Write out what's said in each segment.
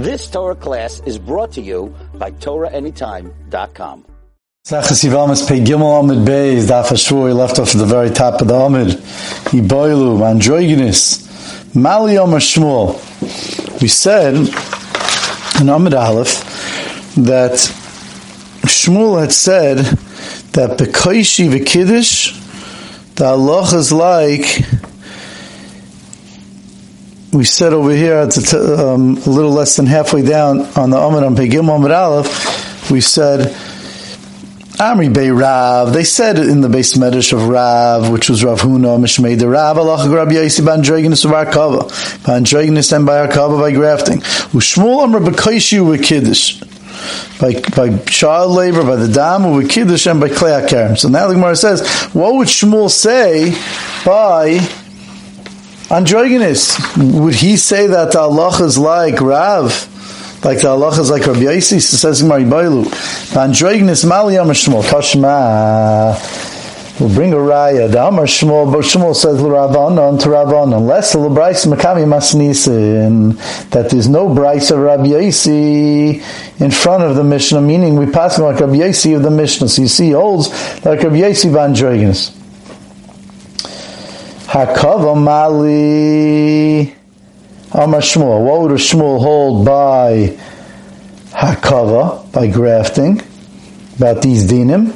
This Torah class is brought to you by TorahAnytime.com. Gimel Amid Daf left off at the very top of the Amid Mali Shmuel We said in Amid Aleph that Shmuel had said that Bekoishi V'Kiddush the Allah is like we said over here at the, um, a little less than halfway down on the Amid on Pegim Amid Aleph, we said Amri Bey Rav. They said in the base medrash of Rav, which was Rav Huna, Mishmei the Rav, Allah Rabbi Yossi ban Droginus of Arkava, ban Droginus and by Arkava by grafting. Ushmul Amr Bekoishu with Kiddush. By, by child labor, by the dam, with Kiddush, and by Akarim. So now the Gemara says, what would Shmuel say by androgynous. Would he say that the Allah is like Rav? Like the Allah is like Rabbi Yossi? says in Maribailu. Androgynous Mali Amar Shmuel. Tashma. We'll bring a raya. The Amar Shmuel, but Shmuel says L'Ravanon to Ravanon. Unless the L'Brais Makami Masnisin. That there's no Brais of Rabbi Yossi in front of the Mishnah, meaning we pass like Rabbi Yossi of the Mishnah. So you see, he holds like Rabbi Yossi of androgynous. Hakava Mali Amar Shmuel. What would a Shmuel hold by Hakava, by grafting, about these dinim,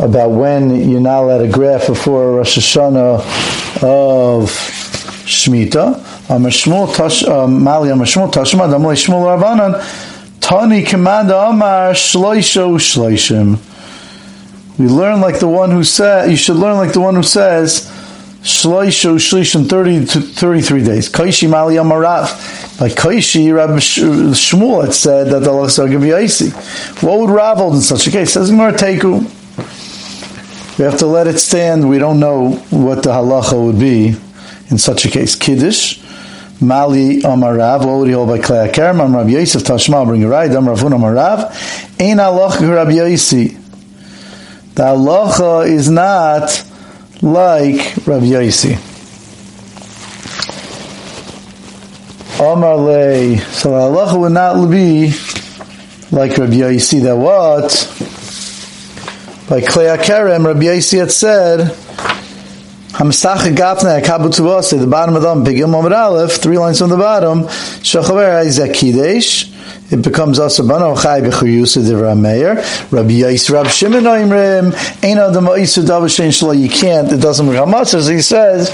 about when you're not allowed to graft before Rosh Hashanah of Shemitah. Amar Shmuel um, Mali Amar Shmuel Tashma Damlei Shmuel Rabbanan Tani Kamanda Amar Shloisha Shloishim. We learn like the one who said. You should learn like the one who says Shloisha Shlishim 30 to 33 days. Kaishi Mali Amarav. By Kaishi, Rabbi Shmuel had said that the will give icy. What would Rav hold in such a case? Says Teku. We have to let it stand. We don't know what the halacha would be in such a case. Kiddush. Mali Amarav, what would he hold by Klei Akarim? Am Rabbi Yosef Tashma, bring a ride. Am Ravun Amarav. Ein halacha Rabbi Yossi. The halacha is not like Rav Yossi. Omar Le, so Allah would not be like Rav Yossi. That what? By Klei Akarem, Rav Yossi had said, Hamsach Gafne Akabu the bottom of them, Pigim Omer Aleph, three lines from the bottom, Shachaver Isaac Kidesh, it becomes meir. Rabbi Yais, Rabbi Shimon oimrim, ein adam oisu davashin shlo, you can't, it doesn't become much, as he says,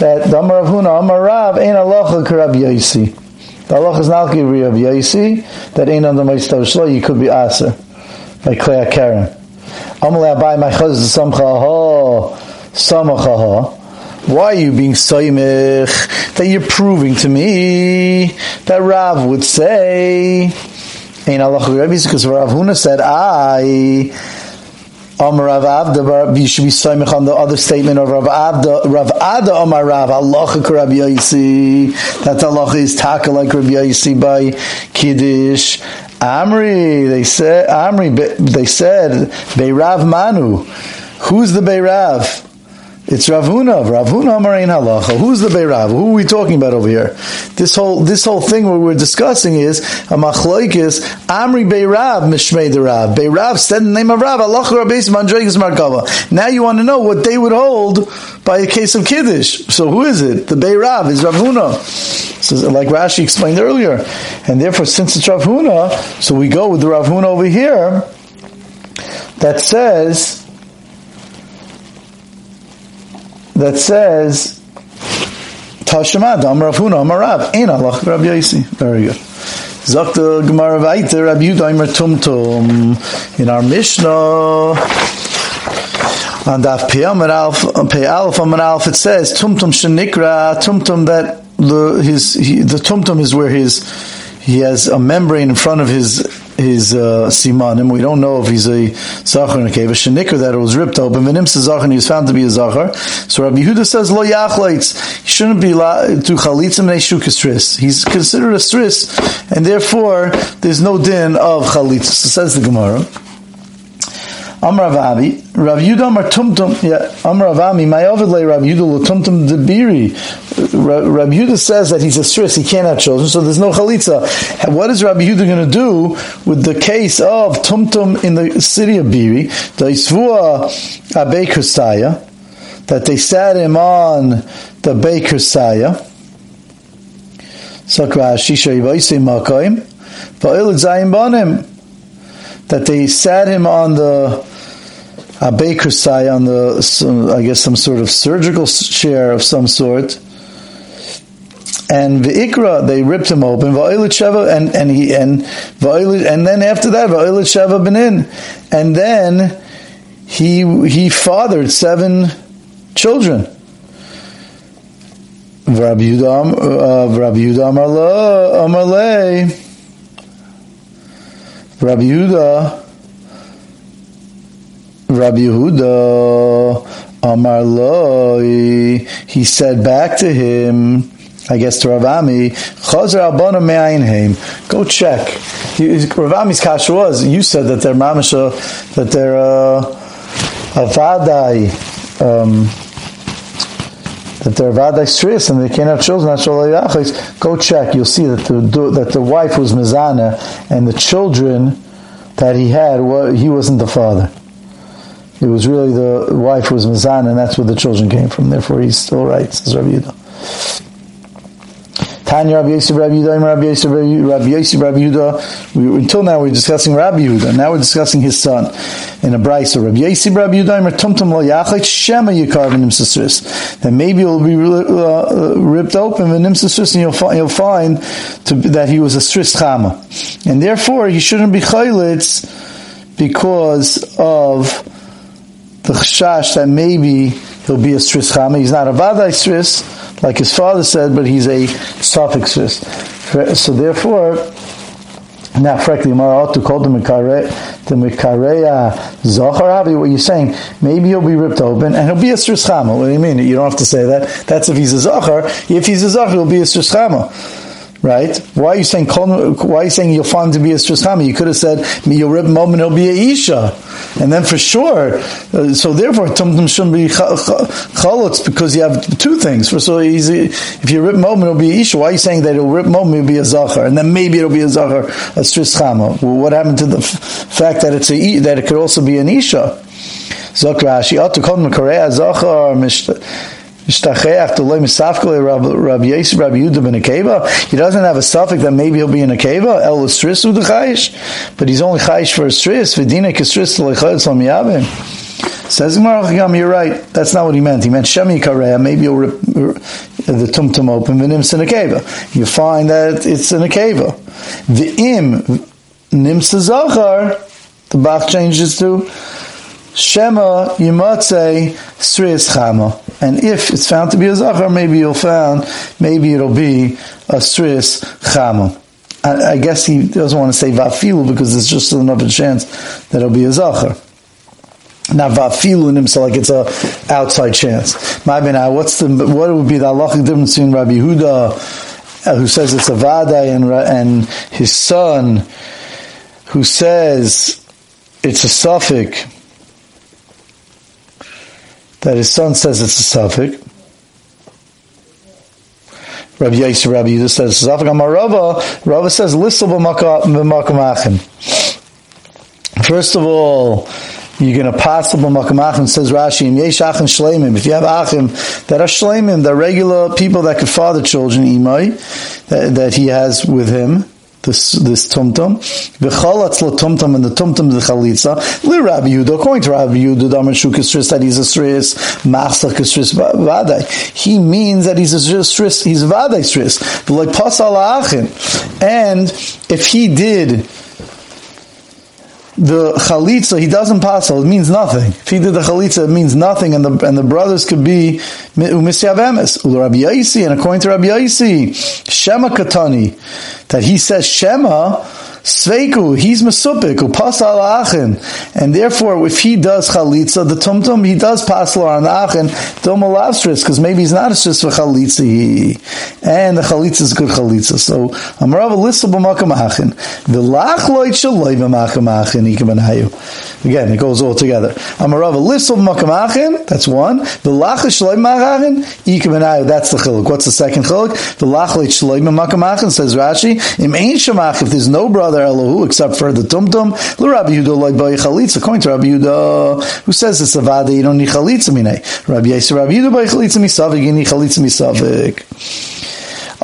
that the Amar Huna, Amar Rav, ein alocha Rabbi Yaisi. The Allah is not Rabbi Yaisi, that ein adam oisu davashin shlo, you could be asa, like Klei Karen. Amalei abai my chaz samcha ha, samacha ha, why are you being soymich? That you're proving to me that Rav would say, Ein Allah because Rav Huna said, I, Amar Rav Avda, you should be soymich on the other statement of Rav Avda, Rav Ada Amar Rav, Allah Rabbi Yaisi, that Allah is taka like Rabbi Yaisi by Kiddush. Amri, they said, Amri, they said, Beirav Manu. Who's the Beirav? It's Ravuna. Ravuna Amarein Halacha. Who's the Beirav? Who are we talking about over here? This whole this whole thing what we're discussing is a machloikis Amri Beirav Mishmei the Rav. Beirav said in the name of Rav Allah Rabbeis Mandregas Markava. Now you want to know what they would hold by a case of Kiddush. So who is it? The Beirav is Ravuna. So like Rashi explained earlier, and therefore since it's Ravuna, so we go with the Ravuna over here that says that says Tashema Dam Rav Huna Amarav Ein Allah Rabbi Yosi. Very good. Zakta Gemara Vaiter Rabbi Yudaimer Tumtum in our Mishnah on Daf Pei Alf Pei Alf Amar Alf it says Tumtum Shenikra Tumtum that the his he, the Tumtum is where his he has a membrane in front of his his uh, simanim. We don't know if he's a zachar in a cave. A that it was ripped open. V'nimsa zachar, and he was found to be a zachar. So Rabbi Yehuda says lo yachlaitz. He shouldn't be la, to chalitzim neishuk He's considered a stris, and therefore there's no din of chalitz. So says the Gemara. Amar Avami, Rav Yudah Amar Tumtum, yeah, Amar Avami, my Rav Yudah Tumtum Debiri. Rav Yudah says that he's a stris, he can't have children, so there's no chalitza. What is Rabbi Yudah going to do with the case of Tumtum in the city of Biri, the Isvua Abe Kristaya, that they sat him on the Baker Saya. That they sat him on the a Baker Saya on the some, I guess some sort of surgical chair of some sort. And the Ikra, they ripped him open. Sheva, and and he and and then after that, Sheva benin, and then he he fathered seven children. Rabbi uh, Yudam Amarle, Rabbi Yudah, Rabbi Yehuda Amar Loi, he said back to him, I guess to Ravami, Chazer Albana Me'ainheim. Go check. Ravami's kasha was, you said that they're mamasha, that they're uh, avadai, um, that they're vaday stress and they can't have children. Go check. You'll see that the that the wife was mizana and the children that he had, he wasn't the father. It was really the wife was mizana, and that's where the children came from. Therefore, he's still right, says Rabbi Yudah. Tanya Rabbi Yosef Rabbi Yudah, Rabbi Yosef Rabbi Yosef Rabbi Yudah. We, until now we're discussing Rabbi Yudah. Now we're discussing his son in a brisa. Rabbi Yosef Rabbi Yudah, Tumtum lo yachlet shema yikar v'nim Then maybe it will be uh, ripped open v'nim and you'll, you'll find to, that he was a stris chama, and therefore he shouldn't be chaylitz because of the chash that maybe he'll be a stris chama. He's not a vaday stris like his father said, but he's a suffix. So therefore, now, frankly, to call the Mekare, the Mekareya Zohar. What you're saying? Maybe he'll be ripped open and he'll be a Srischama. What do you mean? You don't have to say that. That's if he's a Zohar. If he's a Zohar, he'll be a Srischama right? Why are you saying why are you saying you'll find to be a strishami? You could have said you'll rip moment it'll be a isha, and then for sure. Uh, so therefore, tumtum shouldn't be chalutz because you have two things. For so easy, if you rip moment it'll be a isha. Why are you saying that it'll rip moment it'll be a zachar, and then maybe it'll be a zachar a strishama? Well, what happened to the f- fact that it's a that it could also be an isha? Zakrashi, ought to call him a korea zachar Mishtachech He doesn't have a suffix that maybe he'll be in Akeva. El stris the but he's only chayish for a stris. V'dina kestris miyavim. Says you're right. That's not what he meant. He meant Shemi Kareya. Maybe you'll rip the tumtum open v'nims in a keva. You find that it's in a keva. V'im nims zachar. The Bach changes to Shema Yimatze Sris Chama. And if it's found to be a Zachar, maybe you'll find, maybe it'll be a Sris Chama. I, guess he doesn't want to say Vafilu because there's just another chance that it'll be a Zachar. Not Vafilu in himself, like it's a outside chance. My now, what's the, what would be the halachic difference between Rabbi Huda, uh, who says it's a Vadai, and, and his son, who says it's a suffix, that his son says it's a suffix. Rabbi Yosef, Rabbi Yudah says it's a suffix. Rava, Rava says listel b'makamachin. First of all, you're going to pass the makamachim, says Rashi, yesh achim shleimim. If you have achim that are shleimim, they're regular people that could father children, imai, that, that he has with him, this this tumtum. V'chalatz tumtum and the tumtum the chalitza. Li Rabbi Yehuda, according to Rabbi Yehuda, Damar Shu Kisris, that he's a stris, Machsa Kisris Vadai. He means that he's a stris, he's Vadai stris. But like Pasal. And if he did the chalitza, he doesn't passel. It means nothing. If he did the chalitza, it means nothing, and the and the brothers could be umisyav emes. Rabbi Yaisi, and according to Rabbi Yaisi, Shema katani, that he says Shema, Sveiku, he's Mesupik, who pasal achin. And therefore, if he does chalitza, the tumtum, he does pasal on achin, domalavstris, because maybe he's not just for chalitza, and the chalitza is good chalitza. So, Amarav Alyssa b'makam achin. The lach loit shaloi b'makam achin, Again, it goes all together. Amarav Alyssa b'makam achin, that's one. The lach shaloi b'makam achin, that's the chiluk. What's the second chiluk? The lach loit shaloi b'makam achin, says Rashi, im ein shamach, if there's no brother Elohu except for the tumtum. Rabbi Yehuda loy boy chalitza. According to Rabbi Yehuda, who says it's a vada, you don't need chalitza mine. Rabbi Yisrael, Rabbi Yehuda boy chalitza misavik, you need chalitza misavik.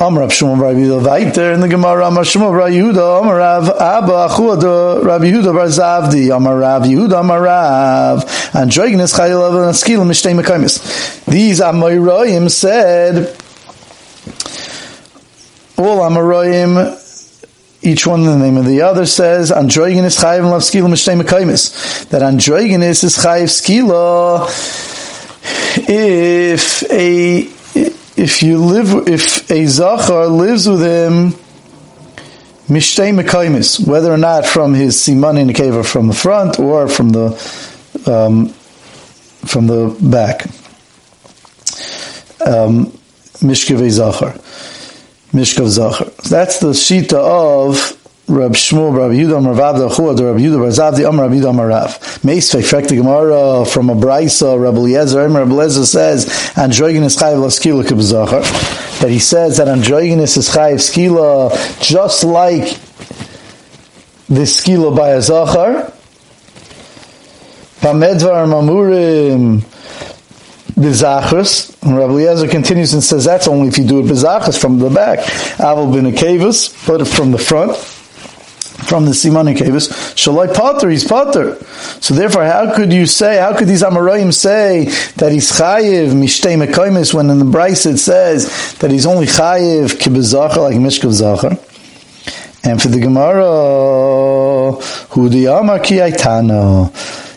Amar Rav Shmuel Rav Yehuda in the Gemara Amar Shmuel Rav Yehuda Amar Rav Abba Achuada Rav Yehuda Bar Zavdi Amar Rav Yehuda Rav Androgenes Chayil Av Naskil Mishtei These Amoraim said all Amoraim each one in the name of the other says androgenes chayiv and lav mishtei mekaimis. That androgenes is chayiv skila if a if you live if a zachar lives with him mishtei mekaimis, whether or not from his siman in the cave or from the front or from the um, from the back. Um, Mishkevei Zachar. Mishkav Zachar. That's the Shita of Rab Shmuel, Rab Yehuda, Rav Avda, Chua, Rab Yehuda, Rab Zavdi, Am Rab Yehuda, Rav. Meisvei, Frek the Gemara from a Braisa, Rab Eliezer, Rab Eliezer says, Androgenus Chayiv Laskila Kib Zachar. That he says that Androgenus is Chayiv Skila, just like the Skila by a Zachar. Pamedvar Mamurim, Bizachris. And Rabbi Eliezer continues and says that's only if you do it Bizachris from the back. Aval bin but from the front. From the Simani Kavis, Shalai Potter, he's Potter. So therefore, how could you say, how could these Amoraim say that he's Chayiv, Mishtei Mekaimis, when in the Bryce it says that he's only Chayiv, Kibizachar, like Mishkav Zachar? And for the Gemara, Hudi Amar Ki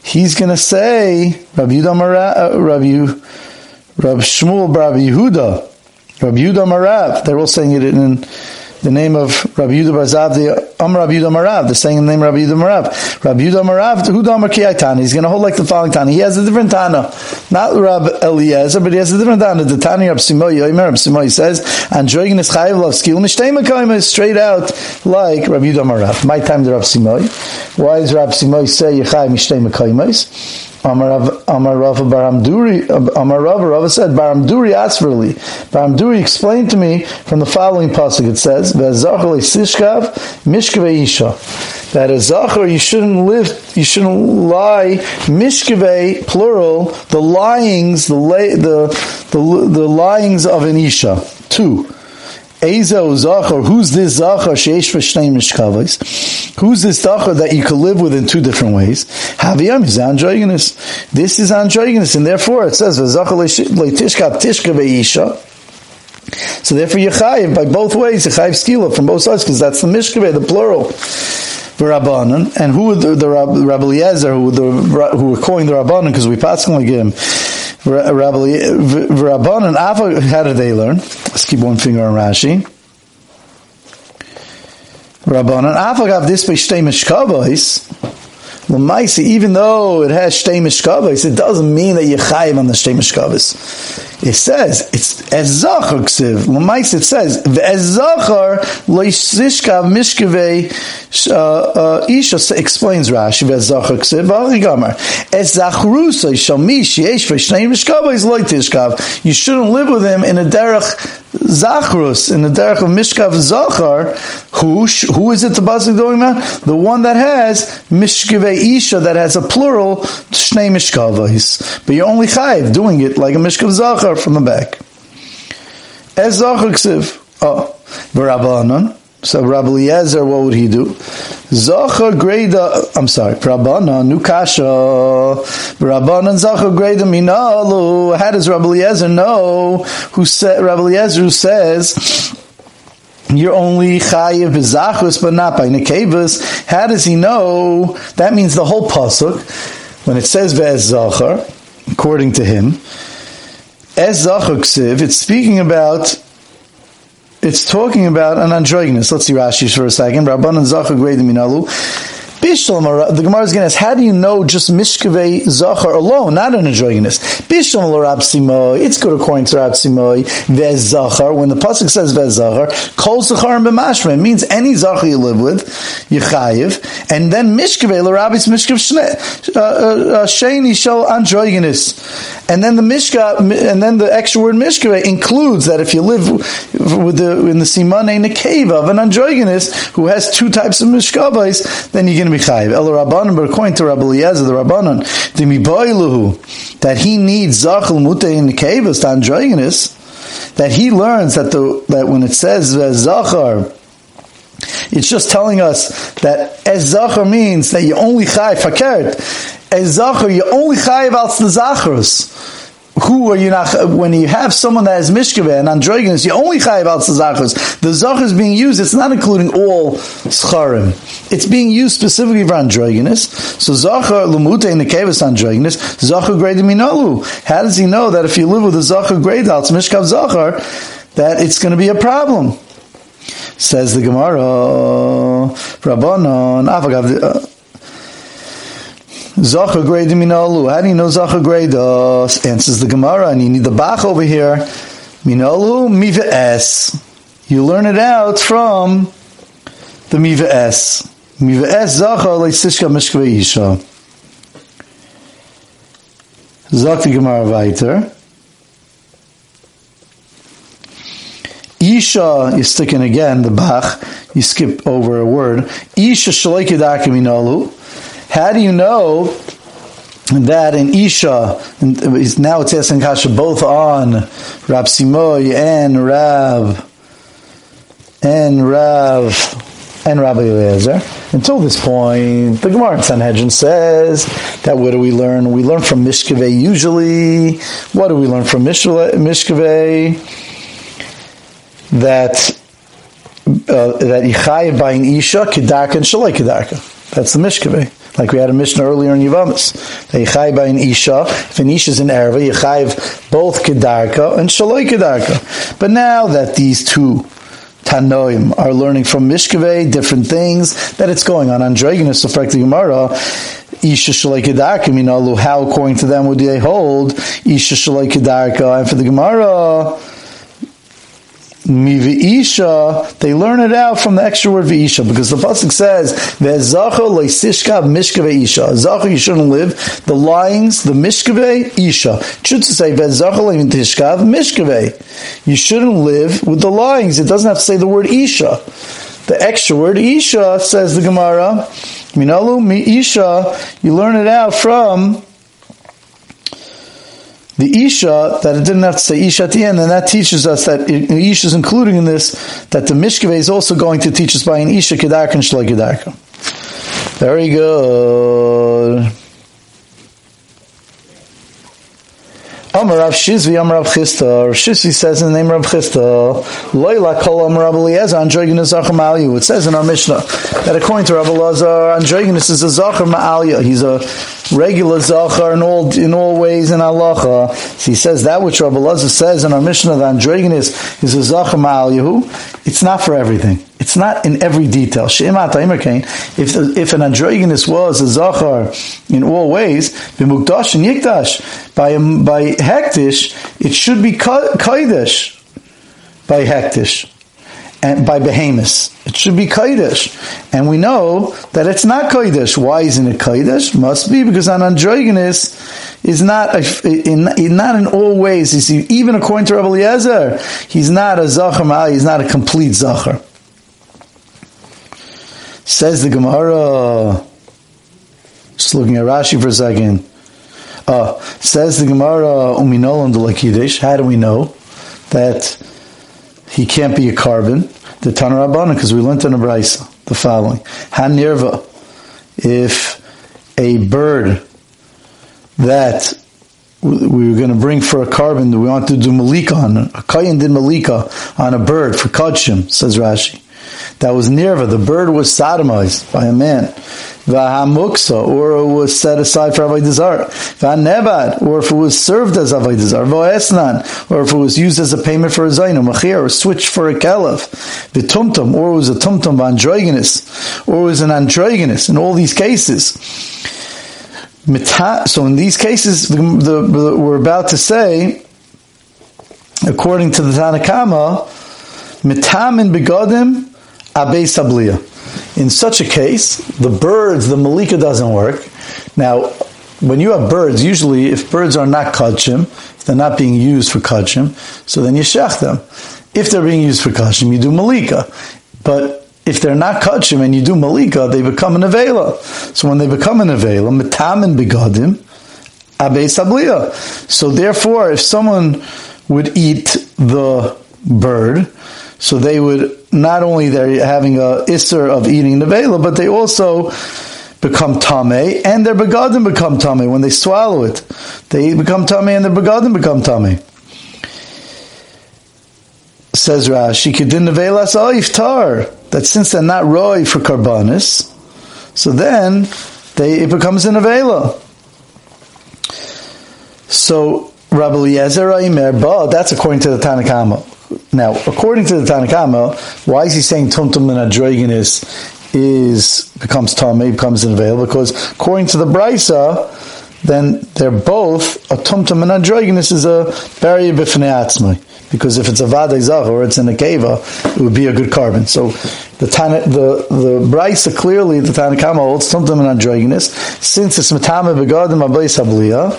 he's going to say, Rabbi Marav, uh, Rabbi, Rabbi Shmuel, Rabbi Yehuda, Rabbi Yehuda Marav. They're all saying it in the name of Rabbi Yehuda Barzav, the Amar Rabbi Yehuda Marav. They're saying the name Rabbi Yehuda Marav. Rabbi Yehuda Marav, Huda Amar Tana. He's going to hold like the following Tana. He has a different Tana. Not Rabbi Eliezer, but he has a different Tana. The Tana Rabbi Simoy, Yoimer, Rabbi Simoy says, Androigin is Chayiv Lav Skil, Mishtei is straight out like Rabbi Yehuda Marav. My time the Rabbi Simoy. Why does Rabbi Simoy say Yechayiv Mishtei Mekayim Amar Rav Baramduri, Amar Rav, Rav said, Baramduri Asverli. Baramduri explained to me from the following pasuk. It says, Ve'zachar sishkav mishkave isha. That a zachar, you shouldn't live, you shouldn't lie, mishkave, plural, the lyings, the, the, the, the lyings of an isha. Two. Ezo Zachar, who's this Zachar Sheish V'Shnei Mishkavos? Who's this Zachar that you could live with in two different ways? Haviyam is androgynous. This is androgynous, and therefore it says Leitishka Tishka Ve'isha. So therefore Yechayiv, by both ways, Yechayiv Skila from both sides, because that's the Mishkaveh, the plural. And who the, the Rabbi Eliezer, who, who were calling the Rabbanon, because we pass like him, Rabban and Ava, how did they learn? Let's keep one finger on Rashi. Rabban and got this by Shtei Mishkavos. Even though it has Shtei Mishkavos, it doesn't mean that you're on the Shtei Mishkavos. It says it's ezachar ksiv. Lemais it says ve'ezachar loisishkav mishkavei uh, uh, isha explains Rashi ve'ezachar ksiv v'arigamar ezachrusa shamish yesh v'shnei mishkavei is loitishkav. You shouldn't live with him in a derech Zachrus in the derech of Mishkav Zachar, who who is it the pasuk doing that? The one that has Mishkave Isha that has a plural Shnei Mishkavais, but you're only chayiv doing it like a Mishkav Zachar from the back. Ez Zachar Ksiv. Oh, Rabbanon. So Rabbi Eliezer, what would he do? Zachar Greda, I'm sorry, Rabbana, Nukasha, Rabbanan Zachar Greda Minalu. How does Rabbi Eliezer know who said, Rabbi Eliezer says, you're only chayiv b'zachus, but not by nekevus. How does he know? That means the whole pasuk, when it says ve'ez zachar, according to him, zachar ksiv, it's speaking about it's talking about an androgynous. Let's see Rashi for a second. Rabbanan Zacha Greidim Minalu. Bishlam, the Gemara is going to ask, how do you know just Mishkave Zachar alone, not an androgynous? Bishlam Rab Simoy, it's good according to Rab Simoy, Vez Zachar, when the Pasuk says Vez Zachar, Kol Zachar and B'mashma, it means any Zachar you live with, Yechayiv, and then Mishkave, L'Rabis Mishkav uh, uh, Sheni Shel Androgynous. And then the Mishka, and then the extra word Mishkave includes that if you live with the, in the a cave of an androgynous who has two types of Mishkavais, then you're going to be. El Rabbanon, but according to Rabbi Eliezer, the Rabbanon, the miboiluhu, that he needs zachal mute in the kavas, the androgynous, that he learns that the that when it says zachar, it's just telling us that as zachar means that you only chayiv fakert. As zachar, you only chayiv out the zachars who are you not, when you have someone that has mishkave and androgynous, you only chayiv out zachars. The zachar being used, it's not including all scharim. It's being used specifically for androgynous. So zachar lumute in the kavas androgynous, zachar grade minalu. How does he know that if you live with a zachar grade out, mishkav zachar, that it's going to be a problem? Says the Gemara, Rabbanon, Avagav, uh, Zacha grade minalu. How do you know Zacha grade? Answers the Gemara, and you need the Bach over here. Minalu miva es. You learn it out from the miva es. Miva es Zacha leisishka mishkve isha. Zach the Gemara weiter. Isha, you're sticking again, the Bach, you skip over a word. Isha shalaikidaka minalu. How do you know that in Isha, and now it's asking Kasha both on Rab Simoy and Rab and Rav and Rabbi Eliezer. Until this point, the Gemara in Sanhedrin says that what do we learn? We learn from Mishkave usually. What do we learn from Mishkave? That uh, that Yichayev by an Isha, Kedarka and Shalai Kedarka. That's the Mishkave. Like we had a Mishnah earlier in Yivamis. They by an Isha. If an Isha is in Erva, you both Kedarka and Shaloi Kedarka. But now that these two Tanoim are learning from Mishkave different things, that it's going on androgynous effect the Gemara, Isha Shalai Kedarka, Minalu, how according to them would they hold Isha Shalai Kedarka? And for the Gemara, Mivisha, they learn it out from the extra word Visha because the pasuk says Ve'zacha leisishka mishkave isha. Zacha you shouldn't live. The lyings, the mishkave isha. Should say Ve'zacha leintishkav mishkave. You shouldn't live with the lyings. It doesn't have to say the word isha. The extra word isha says the Gemara. Minalu mi isha. You learn it out from the Isha, that it didn't have to say Isha at the end, and that teaches us that Isha is including in this, that the Mishkave is also going to teach us by an Isha Kedarka and Shloi Kedarka. Very good. Amar Rav Shizvi, Amar Rav Chisda. Rav Shizvi says in the name of Rav Chisda, Loila Kol Amar Rav Eliezer, Androginus Zachar Ma'alyu. It says in our Mishnah that according to Rav Eliezer, Androginus is a Zachar Ma'alya. He's a regular Zachar in all, in all ways in halacha. So he says that which Rav Elazar says in our Mishnah that Androginus is a Zachar Ma'alyahu. It's not for everything. It's not in every detail. If, if an androgynous was a zachar in all ways, b'mukdash and yikdash, by, by hektish, it should be kaidish by hektish and by behemoths. It should be kaidish. And we know that it's not kaidish. Why isn't it kaidish? Must be because an androgynous is not a, in, in, not in all ways. Is even according to Rabbi Eliezer, he's not a zachar. He's not a complete zachar. Says the Gemara. Just looking at Rashi for a second. Uh, says the Gemara, Uminol and the How do we know that he can't be a carbon? The Tanarabana, because we learned in a Braisa the following: Hanirva, if a bird that we were going to bring for a carbon that we want to do malika on, a kayan did malika on a bird for kachim, says Rashi. That was nirva. The bird was sodomized by a man. Vahamuksa, or it was set aside for avodah zarah. Vanevad, or if it was served as avodah zarah. Voesnan, or if it was used as a payment for a zayin, machir, or switched for a kelef. Vitumtum, or it was a tumtum androgynous, or it was an androgynous. In all these cases. So in these cases, the, the, the, we're about to say, according to the Tanakama, mitamin begodim abe sabliya. In such a case, the birds, the malika doesn't work. Now, when you have birds, usually if birds are not kachim, if they're not being used for kachim, so then you shech them. If they're being used for kachim, you do malika. But if they're not kachim and you do malika, they become an avela. So when they become an avela, mitamin begodim, abe sabliya. So therefore, if someone would eat the bird, so they would not only they're having a isser of eating nevela, but they also become tame, and their begadim become tame when they swallow it. They become tame, and their begadim become tame. Says Rashi, kedin nevelas iftar. That since they're not roy for karbanis, so then they it becomes an avela. So Rabbi Eliezer Aimer, but that's according to the Tanakama. Now, according to the Tanakama, why is he saying Tumtum and Adrogenis is becomes Tomei, becomes available? Because according to the Brisa, then they're both a Tumtum and Adrogenis is a barrier b'fnei Because if it's a Vadei or it's in a Keva, it would be a good carbon. So the Tana, the the Brisa clearly the Tanakama holds Tumtum and Adrogenis, since it's Matame begadim abayis sabliya.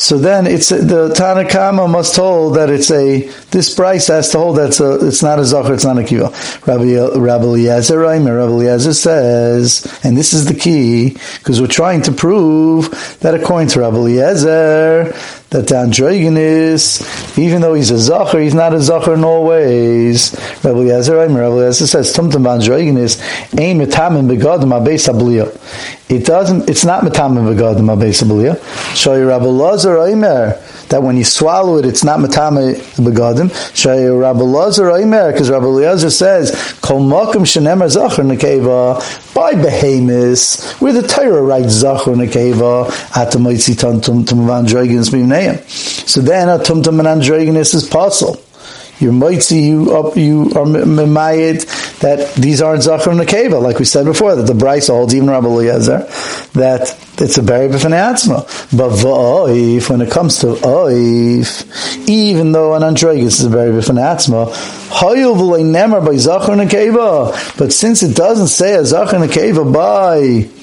So then it's the Tanakama must hold that it's a this price has to hold that it's not a zachar, it's not a kiva. Rabbi Rabbi Eliezer, Rabbi Eliezer says, and this is the key because we're trying to prove that according to Rabbi Eliezer, that the androgynous, even though he's a zachar, he's not a zachar in all ways. Rabbi Eliezer, Rabbi Eliezer says, Tumtum androgynous, aim mitamin begadim abeis abliya. It doesn't. It's not metamin v'gadim abesabulia. Shoy Rabbi Lazar Oimer that when you swallow it, it's not metamin v'gadim. Shoy Rabbi Lazar Oimer because Rabbi Lazar says kol makom shenemer zachar nekeva by behemis where the Torah writes zachar nekeva atamoitzi tum tum tum androgenes So then a tum tum and androgenes is possible. You might see you up, you um, are memayit that these aren't zachar nekeva, like we said before, that the Bryce holds even Rabbi Eliezer that it's a berry b'fnei But v'oif, when it comes to oif, even though an androgus is a berry b'fnei atzma, hoyul v'lei nemer by zachar nekeva. But since it doesn't say a zachar nekeva by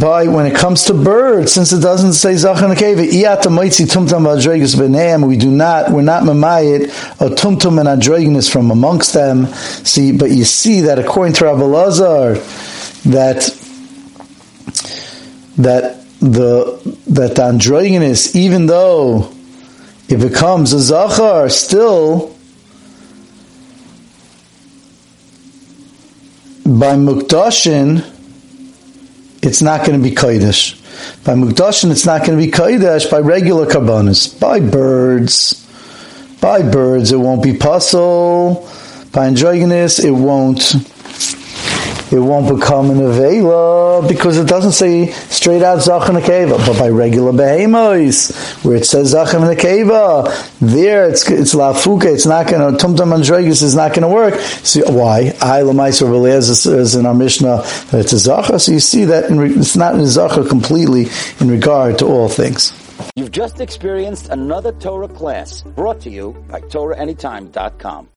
by when it comes to birds, since it doesn't say Zachan Akeva, Iyata Moitzi Tumtum Adregus Beneim, we do not, we're not Mamayit, a Tumtum and Adregus from amongst them. See, but you see that according to Rabbi Lazar, that, that the, that the androgynous, even though it becomes a Zachar, still, by Mukdashin, it's not going to be Kodesh. By Mukdashin, it's not going to be Kodesh by regular Karbonis. By birds. By birds, it won't be puzzle. By androgynous, it won't it won't become an Avela because it doesn't say straight out Zachan Akeva. But by regular Behemois, where it says Zachan Akeva, there it's it's Lafuka, it's not going to, Tumtum Andregas is not going to work. So why? I Lamaiser Velez is in our Mishnah it's a Zachar. So you see that in, it's not in Zachar completely in regard to all things. You've just experienced another Torah class brought to you by TorahAnytime.com.